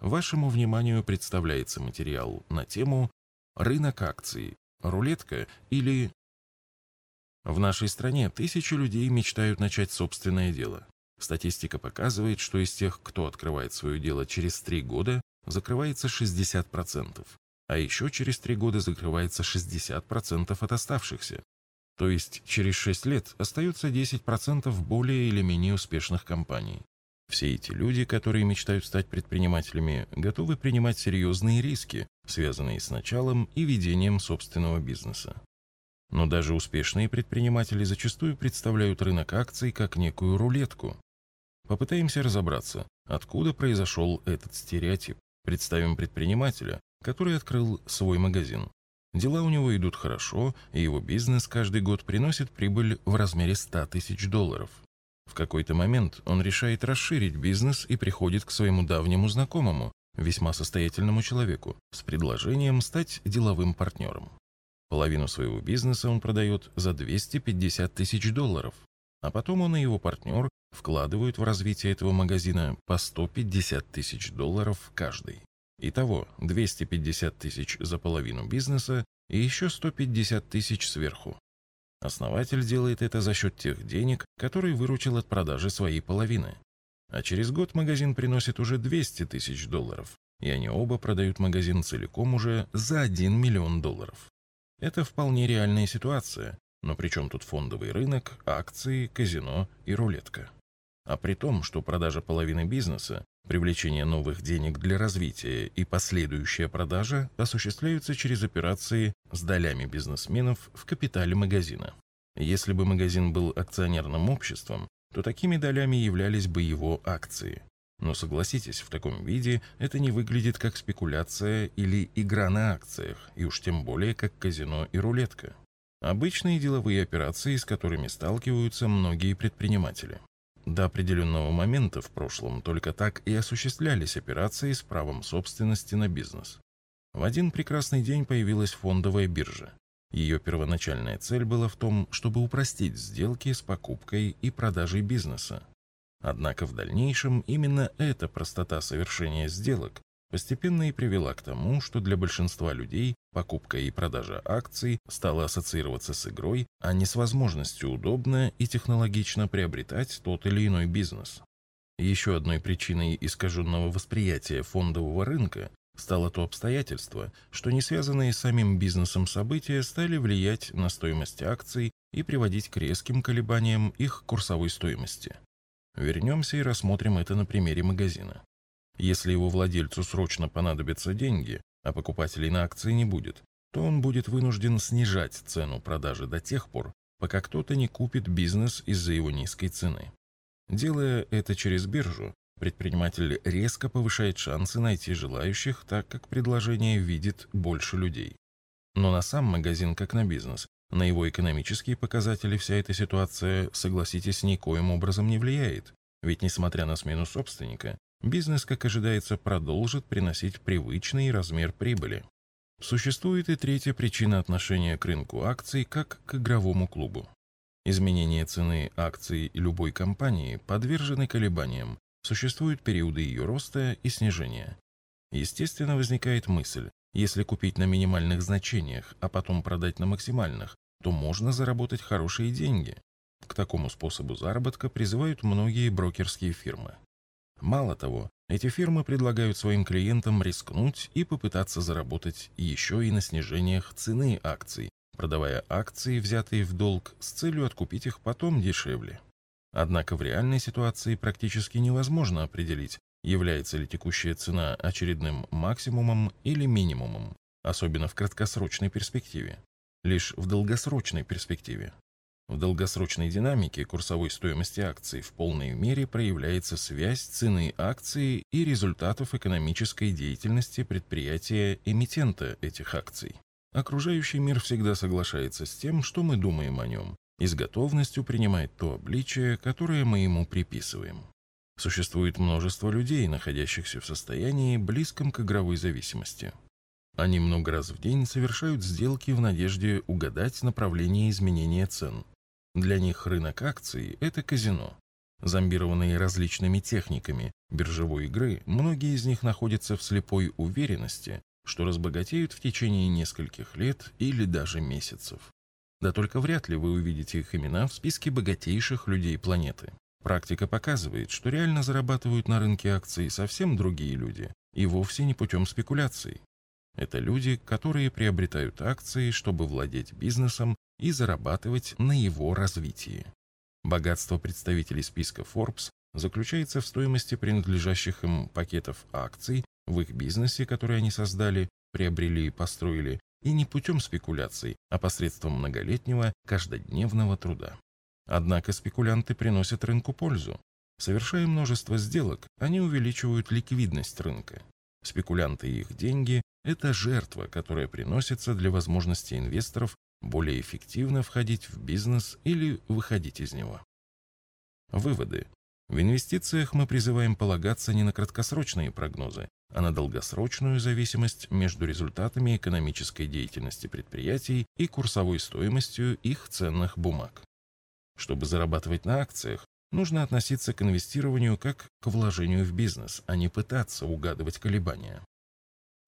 вашему вниманию представляется материал на тему «Рынок акций, рулетка или...» В нашей стране тысячи людей мечтают начать собственное дело. Статистика показывает, что из тех, кто открывает свое дело через три года, закрывается 60%, а еще через три года закрывается 60% от оставшихся. То есть через 6 лет остается 10% более или менее успешных компаний. Все эти люди, которые мечтают стать предпринимателями, готовы принимать серьезные риски, связанные с началом и ведением собственного бизнеса. Но даже успешные предприниматели зачастую представляют рынок акций как некую рулетку. Попытаемся разобраться, откуда произошел этот стереотип. Представим предпринимателя, который открыл свой магазин. Дела у него идут хорошо, и его бизнес каждый год приносит прибыль в размере 100 тысяч долларов. В какой-то момент он решает расширить бизнес и приходит к своему давнему знакомому, весьма состоятельному человеку, с предложением стать деловым партнером. Половину своего бизнеса он продает за 250 тысяч долларов, а потом он и его партнер вкладывают в развитие этого магазина по 150 тысяч долларов каждый. Итого 250 тысяч за половину бизнеса и еще 150 тысяч сверху. Основатель делает это за счет тех денег, которые выручил от продажи своей половины. А через год магазин приносит уже 200 тысяч долларов, и они оба продают магазин целиком уже за 1 миллион долларов. Это вполне реальная ситуация, но при чем тут фондовый рынок, акции, казино и рулетка? А при том, что продажа половины бизнеса, привлечение новых денег для развития и последующая продажа осуществляются через операции с долями бизнесменов в капитале магазина. Если бы магазин был акционерным обществом, то такими долями являлись бы его акции. Но согласитесь, в таком виде это не выглядит как спекуляция или игра на акциях, и уж тем более как казино и рулетка. Обычные деловые операции, с которыми сталкиваются многие предприниматели. До определенного момента в прошлом только так и осуществлялись операции с правом собственности на бизнес. В один прекрасный день появилась фондовая биржа. Ее первоначальная цель была в том, чтобы упростить сделки с покупкой и продажей бизнеса. Однако в дальнейшем именно эта простота совершения сделок постепенно и привела к тому, что для большинства людей покупка и продажа акций стала ассоциироваться с игрой, а не с возможностью удобно и технологично приобретать тот или иной бизнес. Еще одной причиной искаженного восприятия фондового рынка стало то обстоятельство, что не связанные с самим бизнесом события стали влиять на стоимость акций и приводить к резким колебаниям их курсовой стоимости. Вернемся и рассмотрим это на примере магазина. Если его владельцу срочно понадобятся деньги, а покупателей на акции не будет, то он будет вынужден снижать цену продажи до тех пор, пока кто-то не купит бизнес из-за его низкой цены. Делая это через биржу, предприниматель резко повышает шансы найти желающих, так как предложение видит больше людей. Но на сам магазин, как на бизнес, на его экономические показатели вся эта ситуация, согласитесь, никоим образом не влияет. Ведь несмотря на смену собственника, бизнес, как ожидается, продолжит приносить привычный размер прибыли. Существует и третья причина отношения к рынку акций как к игровому клубу. Изменение цены акций любой компании подвержены колебаниям, существуют периоды ее роста и снижения. Естественно, возникает мысль, если купить на минимальных значениях, а потом продать на максимальных, то можно заработать хорошие деньги. К такому способу заработка призывают многие брокерские фирмы. Мало того, эти фирмы предлагают своим клиентам рискнуть и попытаться заработать еще и на снижениях цены акций, продавая акции, взятые в долг, с целью откупить их потом дешевле. Однако в реальной ситуации практически невозможно определить, является ли текущая цена очередным максимумом или минимумом, особенно в краткосрочной перспективе. Лишь в долгосрочной перспективе в долгосрочной динамике курсовой стоимости акций в полной мере проявляется связь цены акции и результатов экономической деятельности предприятия-эмитента этих акций. Окружающий мир всегда соглашается с тем, что мы думаем о нем, и с готовностью принимает то обличие, которое мы ему приписываем. Существует множество людей, находящихся в состоянии, близком к игровой зависимости. Они много раз в день совершают сделки в надежде угадать направление изменения цен, для них рынок акций – это казино. Зомбированные различными техниками биржевой игры, многие из них находятся в слепой уверенности, что разбогатеют в течение нескольких лет или даже месяцев. Да только вряд ли вы увидите их имена в списке богатейших людей планеты. Практика показывает, что реально зарабатывают на рынке акций совсем другие люди, и вовсе не путем спекуляций. Это люди, которые приобретают акции, чтобы владеть бизнесом и зарабатывать на его развитии. Богатство представителей списка Forbes заключается в стоимости принадлежащих им пакетов акций в их бизнесе, который они создали, приобрели и построили, и не путем спекуляций, а посредством многолетнего каждодневного труда. Однако спекулянты приносят рынку пользу. Совершая множество сделок, они увеличивают ликвидность рынка. Спекулянты и их деньги – это жертва, которая приносится для возможности инвесторов более эффективно входить в бизнес или выходить из него. Выводы. В инвестициях мы призываем полагаться не на краткосрочные прогнозы, а на долгосрочную зависимость между результатами экономической деятельности предприятий и курсовой стоимостью их ценных бумаг. Чтобы зарабатывать на акциях, нужно относиться к инвестированию как к вложению в бизнес, а не пытаться угадывать колебания.